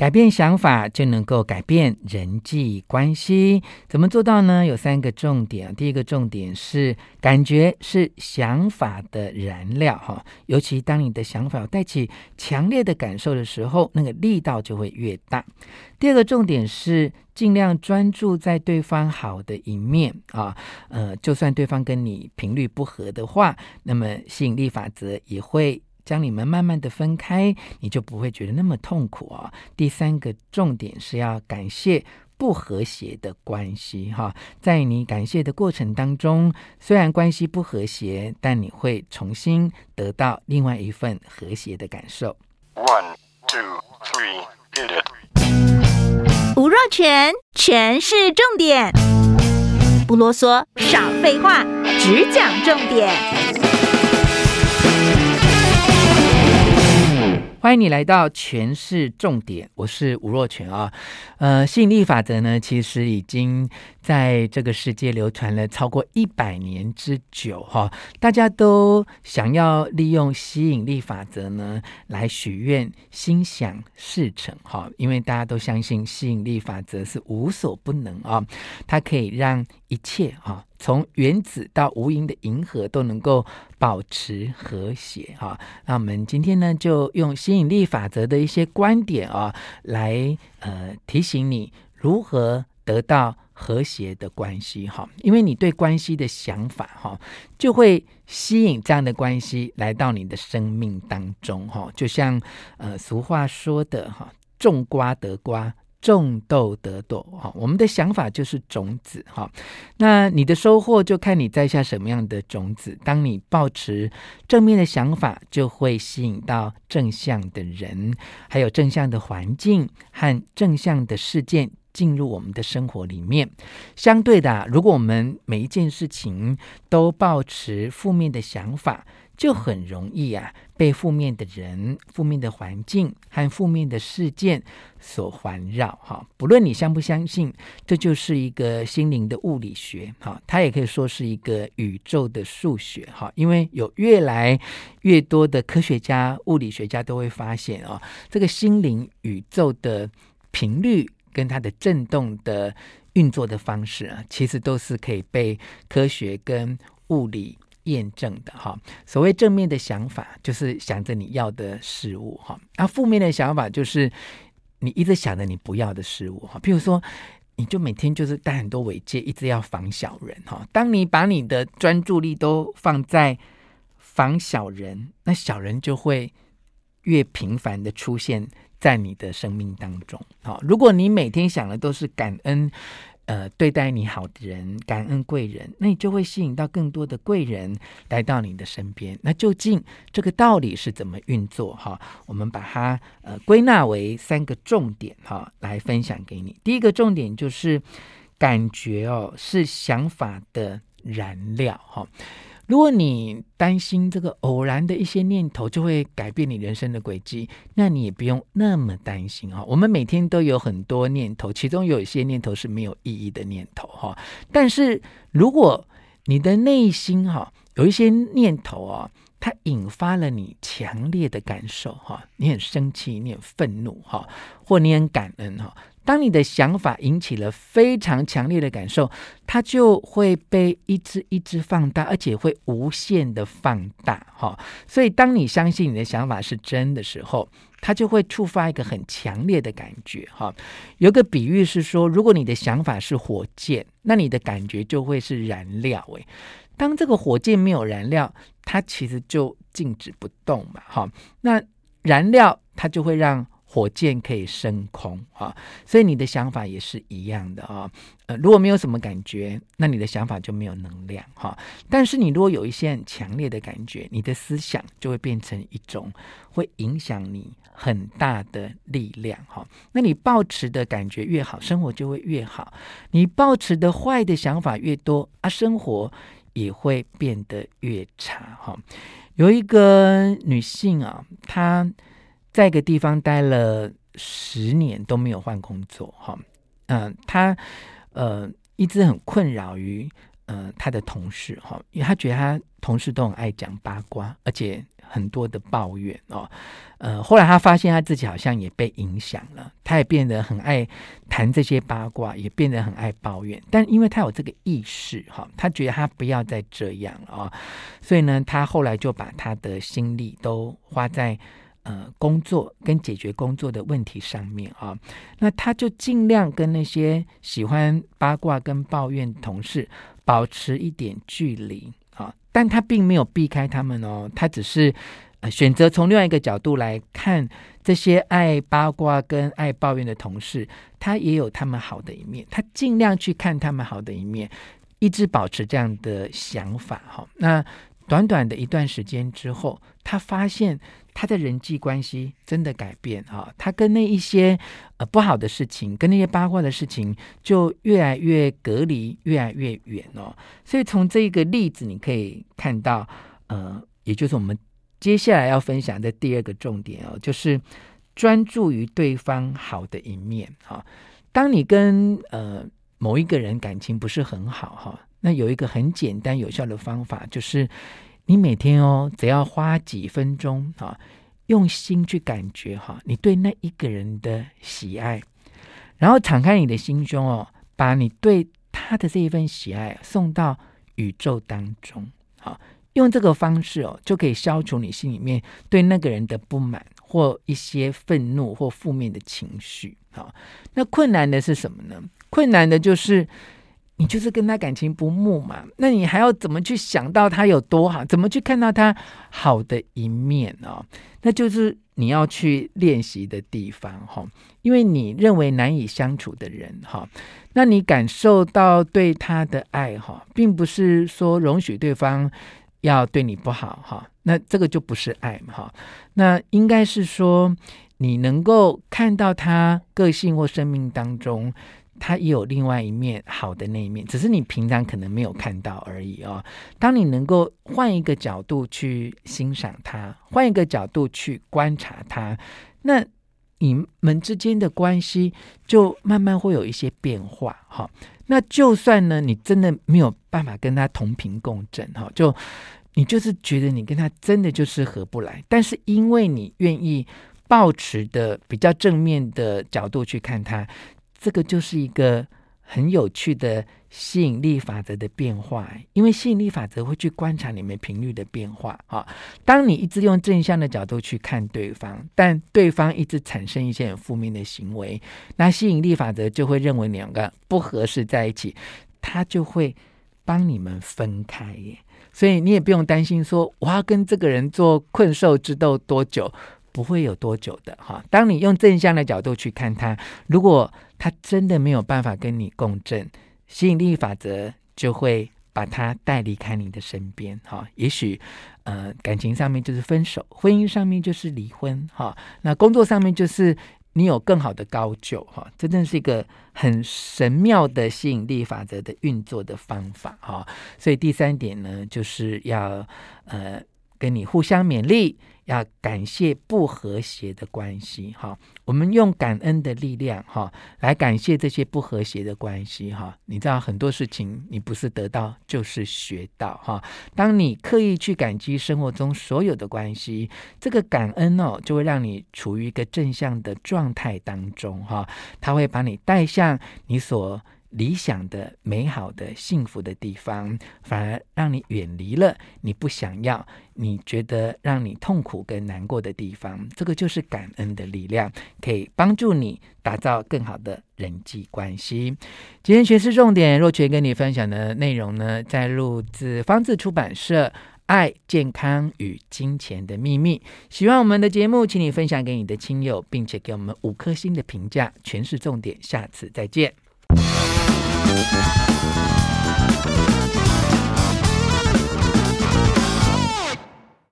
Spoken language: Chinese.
改变想法就能够改变人际关系，怎么做到呢？有三个重点。第一个重点是，感觉是想法的燃料，哈，尤其当你的想法带起强烈的感受的时候，那个力道就会越大。第二个重点是，尽量专注在对方好的一面啊，呃，就算对方跟你频率不合的话，那么吸引力法则也会。将你们慢慢的分开，你就不会觉得那么痛苦啊。第三个重点是要感谢不和谐的关系哈，在你感谢的过程当中，虽然关系不和谐，但你会重新得到另外一份和谐的感受。One, two, three, hit it。吴若全，全是重点，不啰嗦，少废话，只讲重点。欢迎你来到全市重点，我是吴若权啊。呃，吸引力法则呢，其实已经在这个世界流传了超过一百年之久哈。大家都想要利用吸引力法则呢，来许愿心想事成哈。因为大家都相信吸引力法则是无所不能啊，它可以让一切哈。从原子到无垠的银河都能够保持和谐哈，那我们今天呢，就用吸引力法则的一些观点啊，来呃提醒你如何得到和谐的关系哈，因为你对关系的想法哈，就会吸引这样的关系来到你的生命当中哈，就像呃俗话说的哈，种瓜得瓜。种豆得豆，哈，我们的想法就是种子，哈，那你的收获就看你栽下什么样的种子。当你保持正面的想法，就会吸引到正向的人，还有正向的环境和正向的事件进入我们的生活里面。相对的，如果我们每一件事情都保持负面的想法，就很容易啊，被负面的人、负面的环境和负面的事件所环绕。哈，不论你相不相信，这就是一个心灵的物理学。哈，它也可以说是一个宇宙的数学。哈，因为有越来越多的科学家、物理学家都会发现啊，这个心灵宇宙的频率跟它的振动的运作的方式啊，其实都是可以被科学跟物理。验证的哈，所谓正面的想法就是想着你要的事物哈，而负面的想法就是你一直想着你不要的事物哈。譬如说，你就每天就是带很多尾戒，一直要防小人哈。当你把你的专注力都放在防小人，那小人就会越频繁的出现在你的生命当中。好，如果你每天想的都是感恩。呃，对待你好的人，感恩贵人，那你就会吸引到更多的贵人来到你的身边。那究竟这个道理是怎么运作？哈，我们把它呃归纳为三个重点哈，来分享给你。第一个重点就是感觉哦，是想法的燃料哈。如果你担心这个偶然的一些念头就会改变你人生的轨迹，那你也不用那么担心哈。我们每天都有很多念头，其中有一些念头是没有意义的念头哈。但是如果你的内心哈有一些念头啊，它引发了你强烈的感受哈，你很生气，你很愤怒哈，或你很感恩哈。当你的想法引起了非常强烈的感受，它就会被一直一直放大，而且会无限的放大，哈。所以，当你相信你的想法是真的时候，它就会触发一个很强烈的感觉，哈。有个比喻是说，如果你的想法是火箭，那你的感觉就会是燃料，诶。当这个火箭没有燃料，它其实就静止不动嘛，哈。那燃料它就会让。火箭可以升空啊，所以你的想法也是一样的啊。呃，如果没有什么感觉，那你的想法就没有能量哈。但是你如果有一些很强烈的感觉，你的思想就会变成一种会影响你很大的力量哈。那你抱持的感觉越好，生活就会越好；你抱持的坏的想法越多啊，生活也会变得越差哈。有一个女性啊，她。在一个地方待了十年都没有换工作，哈，嗯，他呃一直很困扰于呃他的同事，哈，因为他觉得他同事都很爱讲八卦，而且很多的抱怨哦。呃，后来他发现他自己好像也被影响了，他也变得很爱谈这些八卦，也变得很爱抱怨。但因为他有这个意识哈，他觉得他不要再这样了啊，所以呢，他后来就把他的心力都花在呃工作跟解决工作的问题上面啊。那他就尽量跟那些喜欢八卦跟抱怨同事保持一点距离啊，但他并没有避开他们哦，他只是。选择从另外一个角度来看这些爱八卦跟爱抱怨的同事，他也有他们好的一面，他尽量去看他们好的一面，一直保持这样的想法哈。那短短的一段时间之后，他发现他的人际关系真的改变哈，他跟那一些呃不好的事情，跟那些八卦的事情就越来越隔离，越来越远哦。所以从这个例子你可以看到，呃，也就是我们。接下来要分享的第二个重点哦，就是专注于对方好的一面哈。当你跟呃某一个人感情不是很好哈，那有一个很简单有效的方法，就是你每天哦，只要花几分钟啊，用心去感觉哈，你对那一个人的喜爱，然后敞开你的心胸哦，把你对他的这一份喜爱送到宇宙当中好。用这个方式哦，就可以消除你心里面对那个人的不满或一些愤怒或负面的情绪。好，那困难的是什么呢？困难的就是你就是跟他感情不睦嘛，那你还要怎么去想到他有多好？怎么去看到他好的一面哦？那就是你要去练习的地方哈。因为你认为难以相处的人哈，那你感受到对他的爱哈，并不是说容许对方。要对你不好哈，那这个就不是爱嘛哈。那应该是说，你能够看到他个性或生命当中，他也有另外一面好的那一面，只是你平常可能没有看到而已哦。当你能够换一个角度去欣赏他，换一个角度去观察他，那你们之间的关系就慢慢会有一些变化哈。那就算呢，你真的没有办法跟他同频共振哈，就你就是觉得你跟他真的就是合不来，但是因为你愿意抱持的比较正面的角度去看他，这个就是一个。很有趣的吸引力法则的变化，因为吸引力法则会去观察你们频率的变化啊。当你一直用正向的角度去看对方，但对方一直产生一些很负面的行为，那吸引力法则就会认为两个不合适在一起，他就会帮你们分开耶。所以你也不用担心说我要跟这个人做困兽之斗多久。不会有多久的哈。当你用正向的角度去看他，如果他真的没有办法跟你共振，吸引力法则就会把他带离开你的身边哈。也许呃感情上面就是分手，婚姻上面就是离婚哈。那工作上面就是你有更好的高就哈。这真是一个很神妙的吸引力法则的运作的方法哈。所以第三点呢，就是要呃跟你互相勉励。要感谢不和谐的关系，哈，我们用感恩的力量，哈，来感谢这些不和谐的关系，哈。你知道很多事情，你不是得到就是学到，哈。当你刻意去感激生活中所有的关系，这个感恩哦，就会让你处于一个正向的状态当中，哈。它会把你带向你所理想的、美好的、幸福的地方，反而让你远离了你不想要、你觉得让你痛苦跟难过的地方。这个就是感恩的力量，可以帮助你打造更好的人际关系。今天学识重点，若泉跟你分享的内容呢，在录自方志出版社《爱、健康与金钱的秘密》。喜欢我们的节目，请你分享给你的亲友，并且给我们五颗星的评价。全是重点，下次再见。Música